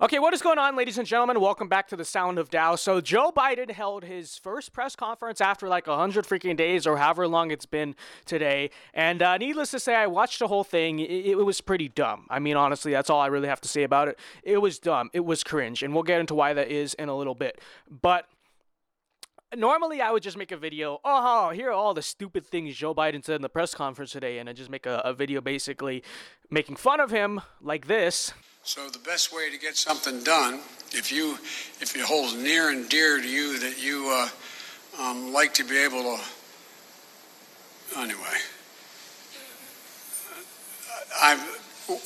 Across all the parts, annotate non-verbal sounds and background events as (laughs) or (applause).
Okay, what is going on, ladies and gentlemen? Welcome back to the Sound of Dow. So, Joe Biden held his first press conference after like 100 freaking days or however long it's been today. And uh, needless to say, I watched the whole thing. It, it, was pretty dumb. I mean, honestly, that's all I really have to say about it. It was dumb. It was cringe. And we'll get into why that is in a little bit. But normally I would just make a video, oh, here are all the stupid things Joe Biden said in the press conference today, and I just make a, a video basically making fun of him like this. So the best way to get something done, if you if it holds near and dear to you that you uh, um, like to be able to, anyway, I'm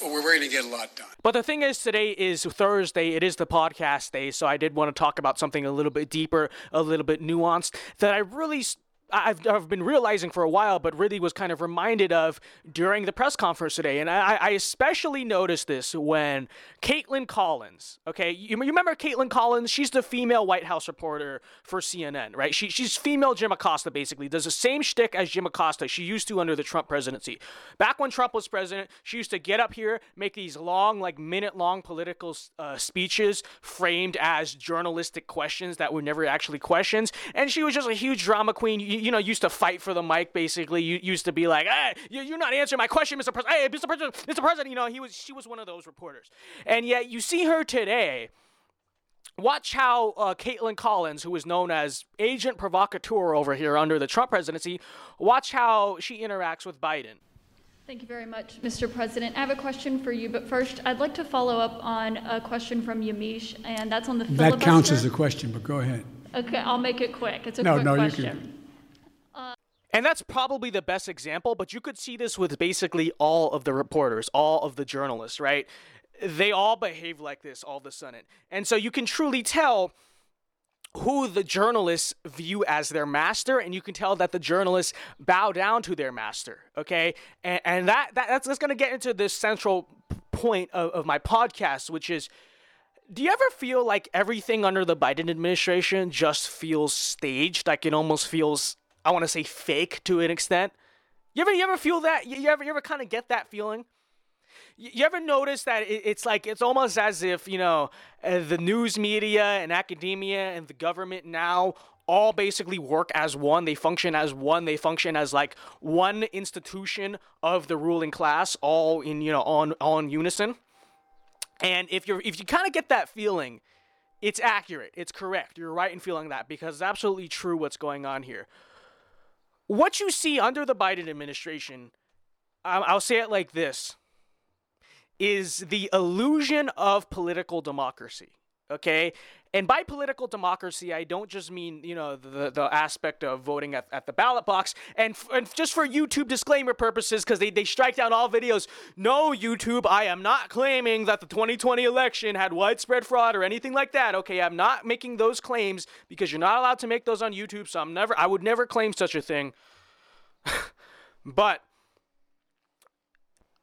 we're going to get a lot done. But the thing is, today is Thursday. It is the podcast day, so I did want to talk about something a little bit deeper, a little bit nuanced that I really I've, I've been realizing for a while, but really was kind of reminded of during the press conference today. And I, I especially noticed this when Kaitlan Collins, okay, you, you remember Kaitlan Collins? She's the female White House reporter for CNN, right? She, she's female Jim Acosta, basically, does the same shtick as Jim Acosta she used to under the Trump presidency. Back when Trump was president, she used to get up here, make these long, like minute long political uh, speeches framed as journalistic questions that were never actually questions. And she was just a huge drama queen. You, you know, used to fight for the mic. Basically, you used to be like, "Hey, you're not answering my question, Mr. President. Hey, Mr. President, Mr. President." You know, he was she was one of those reporters, and yet you see her today. Watch how uh, Kaitlan Collins, who is known as agent provocateur over here under the Trump presidency, watch how she interacts with Biden. Thank you very much, Mr. President. I have a question for you, but first, I'd like to follow up on a question from Yamiche, and that's on the filibuster. That counts as a question, but go ahead. Okay, I'll make it quick. It's a no, quick no, question. You can. And that's probably the best example, but you could see this with basically all of the reporters, all of the journalists, right? They all behave like this all of a sudden. And so you can truly tell who the journalists view as their master, and you can tell that the journalists bow down to their master. Okay, and, and that, that that's, that's going to get into this central point of, of my podcast, which is. Do you ever feel like everything under the Biden administration just feels staged? Like it almost feels I want to say fake to an extent. You ever you ever feel that? You, ever you ever kind of get that feeling? You, ever notice that it's like it's almost as if you know uh, the news media and academia and the government now all basically work as one. They function as one. They function as like one institution of the ruling class, all in you know on on unison. And if you're if you kind of get that feeling, it's accurate. It's correct. You're right in feeling that because it's absolutely true what's going on here what you see under the Biden administration, I'll say it like this, is the illusion of political democracy. Okay. And by political democracy, I don't just mean, you know, the, the aspect of voting at, at the ballot box. And, f- and just for YouTube disclaimer purposes, because they, they strike down all videos, no, YouTube, I am not claiming that the 2020 election had widespread fraud or anything like that. Okay, I'm not making those claims because you're not allowed to make those on YouTube. So I'm never, I would never claim such a thing. (laughs) but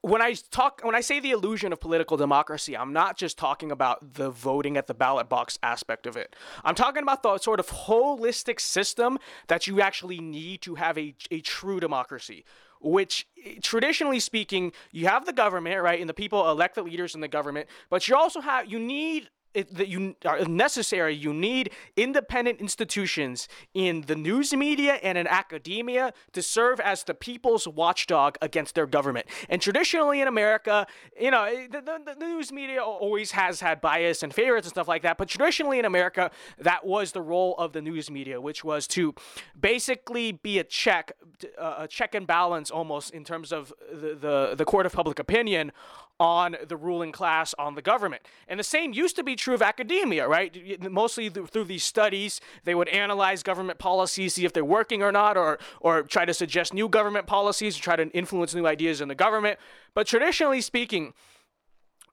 when I talk when I say the illusion of political democracy, I'm not just talking about the voting at the ballot box aspect of it. I'm talking about the sort of holistic system that you actually need to have a, a true democracy. Which traditionally speaking, you have the government, right? And the people elect the leaders in the government, but you also have you need that you are necessary. You need independent institutions in the news media and in academia to serve as the people's watchdog against their government. And traditionally in America, you know, eh, the, the, the news media always has had bias and favorites and stuff like that. But traditionally in America, that was the role of the news media, which was to basically be a check, a check and balance almost in terms of the, the, the court of public opinion on the ruling class, on the government. And the same used to be true of academia, right? Mostly through these studies, they would analyze government policies, see if they're working or not, or, or try to suggest new government policies, try to influence new ideas in the government. But traditionally speaking,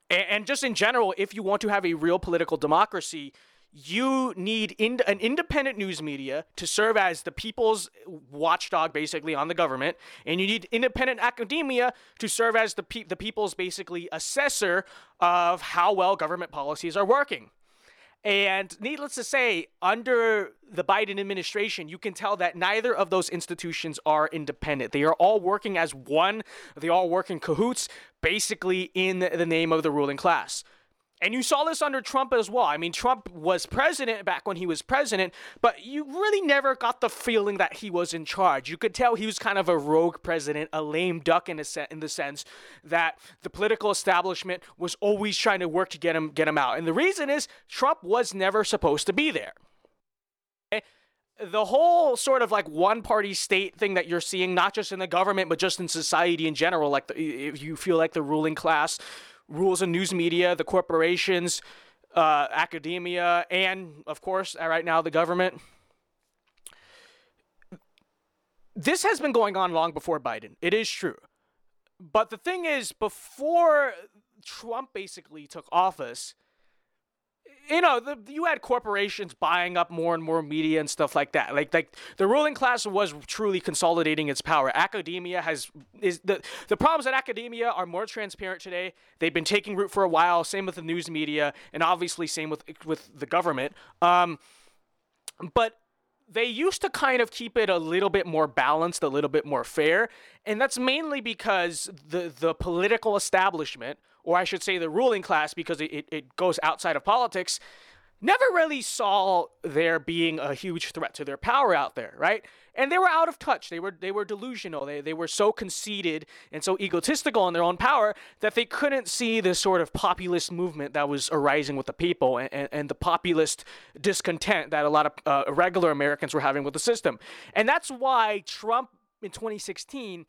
and just in general, if you want to have a real political democracy, you need in, an independent news media to serve as the people's watchdog basically on the government and you need independent academia to serve as the, pe- the people's basically assessor of how well government policies are working and needless to say, under the Biden administration, you can tell that neither of those institutions are independent. They are all working as one, they all work in cahoots, basically in the name of the ruling class. And you saw this under Trump as well. I mean, Trump was president back when he was president, but you really never got the feeling that he was in charge. You could tell he was kind of a rogue president, a lame duck in a se- in the sense that the political establishment was always trying to work to get him get him out. And the reason is Trump was never supposed to be there eh, the whole sort of like one party state thing that you're seeing, not just in the government, but just in society in general, like the, if you feel like the ruling class rules the news media, the corporations, uh, academia, and of course, uh, right now, the government. This has been going on long before Biden. It is true. But the thing is, before Trump basically took office, you know, the, you had corporations buying up more and more media and stuff like that. Like, like the ruling class was truly consolidating its power. Academia has is the the problems at academia are more transparent today. They've been taking root for a while. Same with the news media, and obviously same with with the government. Um, but they used to kind of keep it a little bit more balanced, a little bit more fair, and that's mainly because the the political establishment or I should say the ruling class, because it, it goes outside of politics, never really saw there being a huge threat to their power out there, right? And they were out of touch. They were they were delusional. They they were so conceited and so egotistical in their own power that they couldn't see this sort of populist movement that was arising with the people and, and, and the populist discontent that a lot of uh, regular Americans were having with the system. And that's why Trump in 2016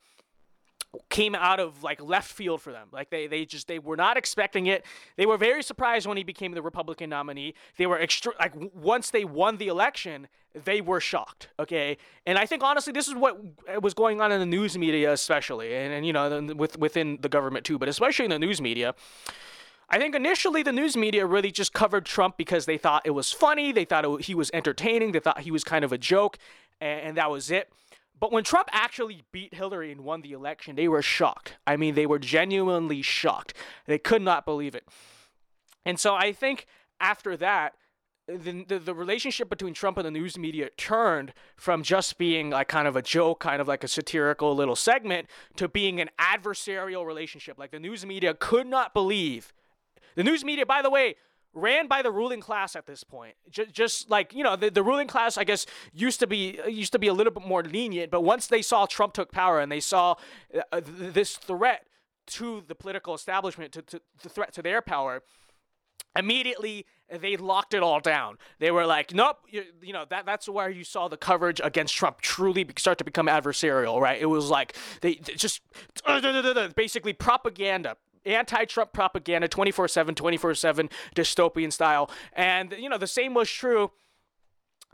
came out of like left field for them. Like they they just they were not expecting it. They were very surprised when he became the Republican nominee. They were extra like once they won the election, they were shocked. Okay, and I think honestly this is what was going on in the news media, especially, and, and you know with within the government too, but especially in the news media. I think initially the news media really just covered Trump because they thought it was funny, they thought it, he was entertaining, they thought he was kind of a joke, and, and that was it. But when Trump actually beat Hillary and won the election, they were shocked. I mean, they were genuinely shocked. They could not believe it. And so I think after that, the, the, the, relationship between Trump and the news media turned from just being like kind of a joke, kind of like a satirical little segment, to being an adversarial relationship. Like the news media could not believe. The news media, by the way, ran by the ruling class at this point. Just, just like you know, the, the ruling class, I guess, used to be used to be a little bit more lenient. But once they saw Trump took power and they saw uh, this threat to the political establishment, to, to the threat to their power, immediately they locked it all down. They were like, nope, you, you, know, that that's where you saw the coverage against Trump truly start to become adversarial, right? It was like they, they just basically propaganda, anti-Trump propaganda 24/7 24/7 dystopian style and you know the same was true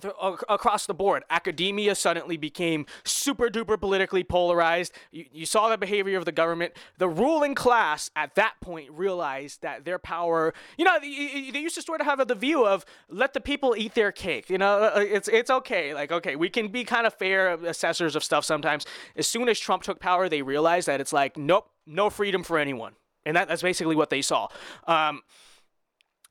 across the board. Academia suddenly became super duper politically polarized. You, you, saw the behavior of the government. The ruling class at that point realized that their power, you know, they, they used to sort of have the view of let the people eat their cake. You know, uh, it's it's okay. Like, okay, we can be kind of fair assessors of stuff sometimes. As soon as Trump took power, they realized that it's like, nope, no freedom for anyone and that, that's basically what they saw. Um,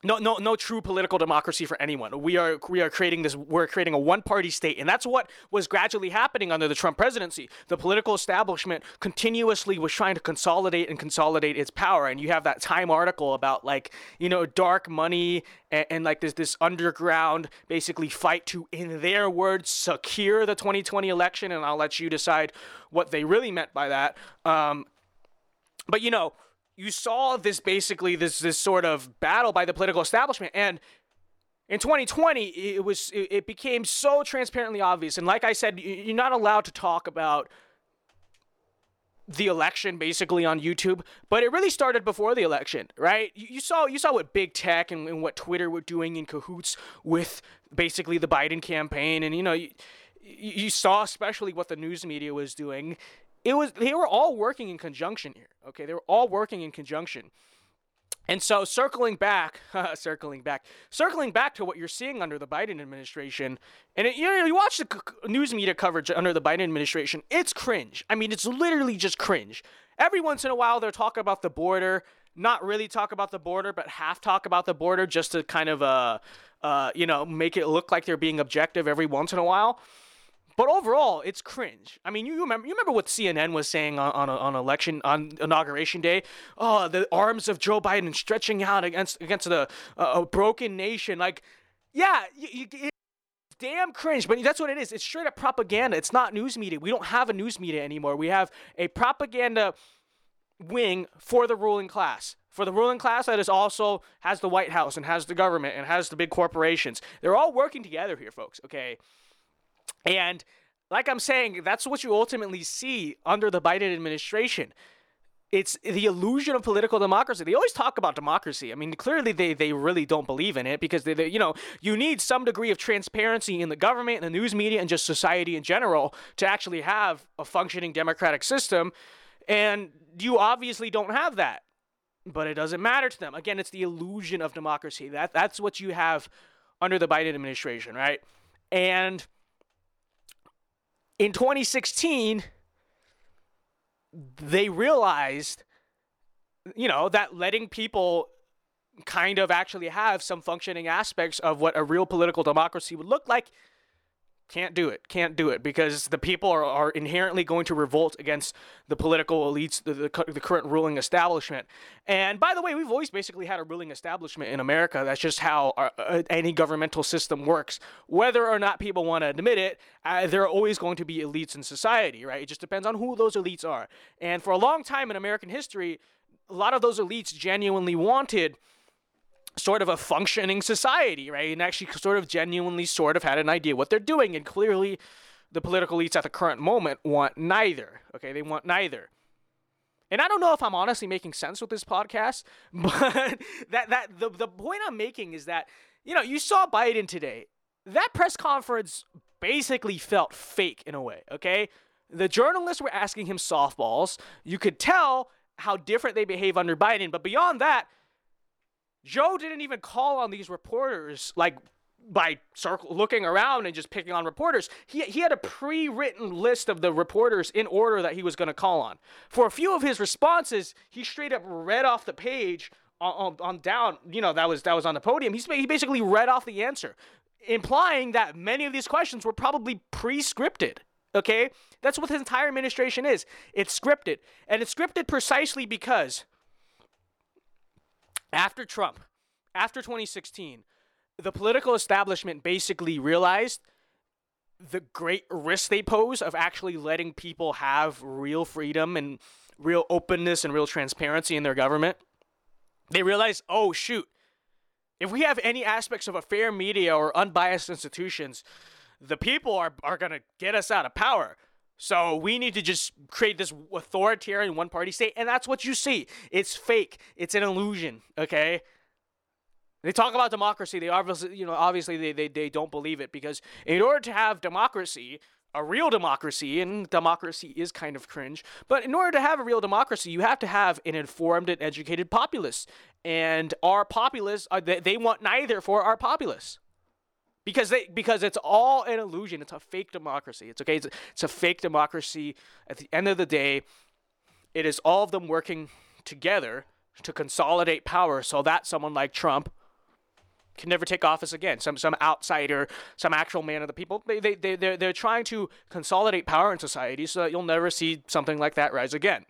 no, no, no true political democracy for anyone. We are we are creating this. We're creating a one-party state, and that's what was gradually happening under the Trump presidency. The political establishment continuously was trying to consolidate and consolidate its power. And you have that Time article about like you know dark money and, and like this this underground basically fight to, in their words, secure the 2020 election. And I'll let you decide what they really meant by that. Um, but you know you saw this basically this this sort of battle by the political establishment. And in 2020 it was it became so transparently obvious. And like i said you're not allowed to talk about the election basically on youtube but it really started before the election right? You, saw you saw what big tech and, and, what twitter were doing in cahoots with basically the biden campaign. And you know you, you saw especially what the news media was doing it was they were all working in conjunction here. Okay, they were all working in conjunction. And so, circling back, (laughs) circling back, circling back to what you're seeing under the Biden administration, and it, you know, you watch the news media coverage under the Biden administration, it's cringe. I mean, it's literally just cringe. Every once in a while, they're talking about the border, not really talk about the border, but half talk about the border just to kind of, uh, uh, you know, make it look like they're being objective every once in a while. But overall, it's cringe. I mean, you remember you remember what CNN was saying on on, on election on inauguration day? Oh, the arms of Joe Biden stretching out against against the uh, a broken nation. Like, yeah, you, you, damn cringe, but that's what it is. It's straight up propaganda. It's not news media. We don't have a news media anymore. We have a propaganda wing for the ruling class. For the ruling class that is also has the White House and has the government and has the big corporations. They're all working together here, folks, okay? And like I'm saying, that's what you ultimately see under the Biden administration. It's the illusion of political democracy. They always talk about democracy. I mean, clearly they, they really don't believe in it because they, they, you know you need some degree of transparency in the government and the news media and just society in general to actually have a functioning democratic system, and you obviously don't have that. But it doesn't matter to them. Again, it's the illusion of democracy. That that's what you have under the Biden administration, right? And in 2016, they realized, you know, that letting people kind of actually have some functioning aspects of what a real political democracy would look like can't do it. Can't do it because the people are, are inherently going to revolt against the political elites, the, the, the, current ruling establishment. And by the way, we've always basically had a ruling establishment in America. That's just how our, uh, any governmental system works. Whether or not people want to admit it, uh, there are always going to be elites in society, right? It just depends on who those elites are. And for a long time in American history, a lot of those elites genuinely wanted sort of a functioning society, right? And actually sort of genuinely sort of had an idea what they're doing. And clearly the political elites at the current moment want neither. Okay, they want neither. And I don't know if I'm honestly making sense with this podcast, (laughs) but that that the, the point I'm making is that, you know, you saw Biden today. That press conference basically felt fake in a way, okay? The journalists were asking him softballs. You could tell how different they behave under Biden, but beyond that, Joe didn't even call on these reporters like by circle looking around and just picking on reporters. He he had a pre-written list of the reporters in order that he was going to call on. For a few of his responses, he straight up read off the page on, on, down. You know that was that was on the podium. He's, he basically read off the answer, implying that many of these questions were probably pre-scripted. Okay, that's what his entire administration is. It's scripted, and it's scripted precisely because after Trump, after 2016, the political establishment basically realized the great risk they pose of actually letting people have real freedom and real openness and real transparency in their government. They realized, oh, shoot, if we have any aspects of a fair media or unbiased institutions, the people are, are going to get us out of power. So we need to just create this authoritarian one party state. And that's what you see. It's fake. It's an illusion. Okay. They talk about democracy. They obviously, you know, obviously they, they, they don't believe it because in order to have democracy, a real democracy, and democracy is kind of cringe, but in order to have a real democracy, you have to have an informed and educated populace. And our populace, uh, they, they want neither for our populace because they because it's all an illusion. It's a fake democracy. It's okay. It's it's a fake democracy. At the end of the day, it is all of them working together to consolidate power, so that someone like Trump can never take office again. Some some outsider, some actual man of the people. They they they they're, they're trying to consolidate power in society, so that you'll never see something like that rise again.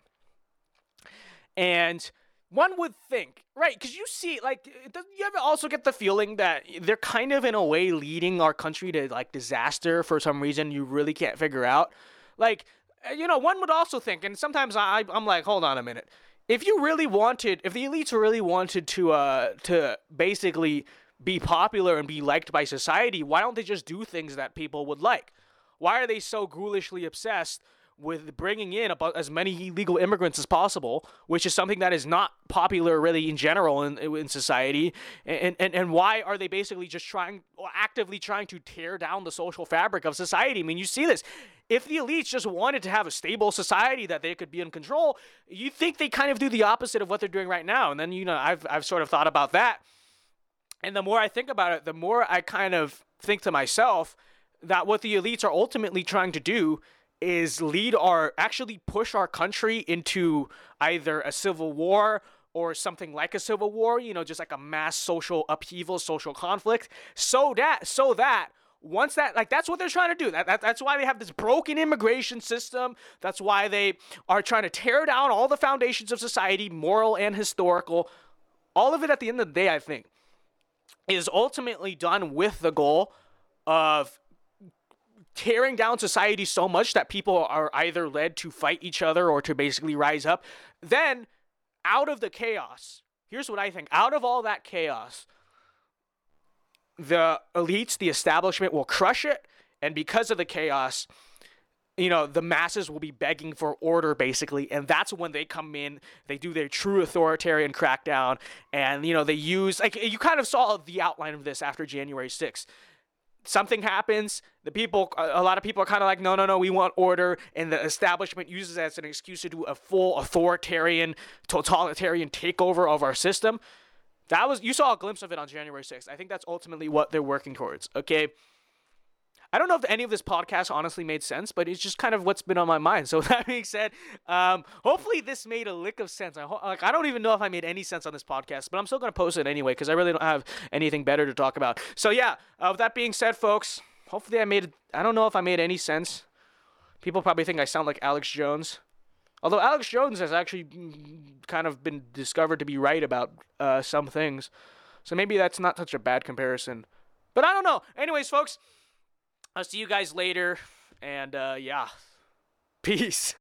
And one would think, right? Because you see, like, you ever also get the feeling that they're kind of in a way leading our country to like disaster for some reason you really can't figure out. Like, uh, you know, one would also think, and sometimes I, I'm like, hold on a minute. If you really wanted, if the elites really wanted to, uh, to basically be popular and be liked by society, why don't they just do things that people would like? Why are they so ghoulishly obsessed with bringing in about as many illegal immigrants as possible, which is something that is not popular really in general in, in society. And, and, and why are they basically just trying, actively trying to tear down the social fabric of society? I mean, you see this. If the elites just wanted to have a stable society that they could be in control, you think they kind of do the opposite of what they're doing right now. And then, you know, I've, I've sort of thought about that. And the more I think about it, the more I kind of think to myself that what the elites are ultimately trying to do is lead our actually push our country into either a civil war or something like a civil war, you know, just like a mass social upheaval, social conflict, so that so that once that like that's what they're trying to do. That, that that's why they have this broken immigration system. That's why they are trying to tear down all the foundations of society moral and historical. All of it at the end of the day i think is ultimately done with the goal of tearing down society so much that people are either led to fight each other or to basically rise up then out of the chaos here's what i think out of all that chaos the elites, the establishment will crush it, and because of the chaos, you know, the masses will be begging for order basically, and that's when they come in, they do their true authoritarian crackdown, and you know, they use like you kind of saw the outline of this after January 6th. Something happens, the people, a lot of people are kind of like, no, no, no, we want order, and the establishment uses it as an excuse to do a full authoritarian, totalitarian takeover of our system. That was you saw a glimpse of it on January 6th. I think that's ultimately what they're working towards. Okay. I don't know if any of this podcast honestly made sense, but it's just kind of what's been on my mind. (laughs) So that being said, um, hopefully this made a lick of sense. I ho- like I don't even know if I made any sense on this podcast, but I'm still gonna post it anyway because I really don't have anything better to talk about. So yeah, uh, with that being said, folks, hopefully I made. I don't know if I made any sense. People probably think I sound like Alex Jones. Although Alex Jones has actually kind of been discovered to be right about uh, some things. So maybe that's not such a bad comparison. But I don't know. Anyways, folks, I'll see you guys later. And uh, yeah, peace.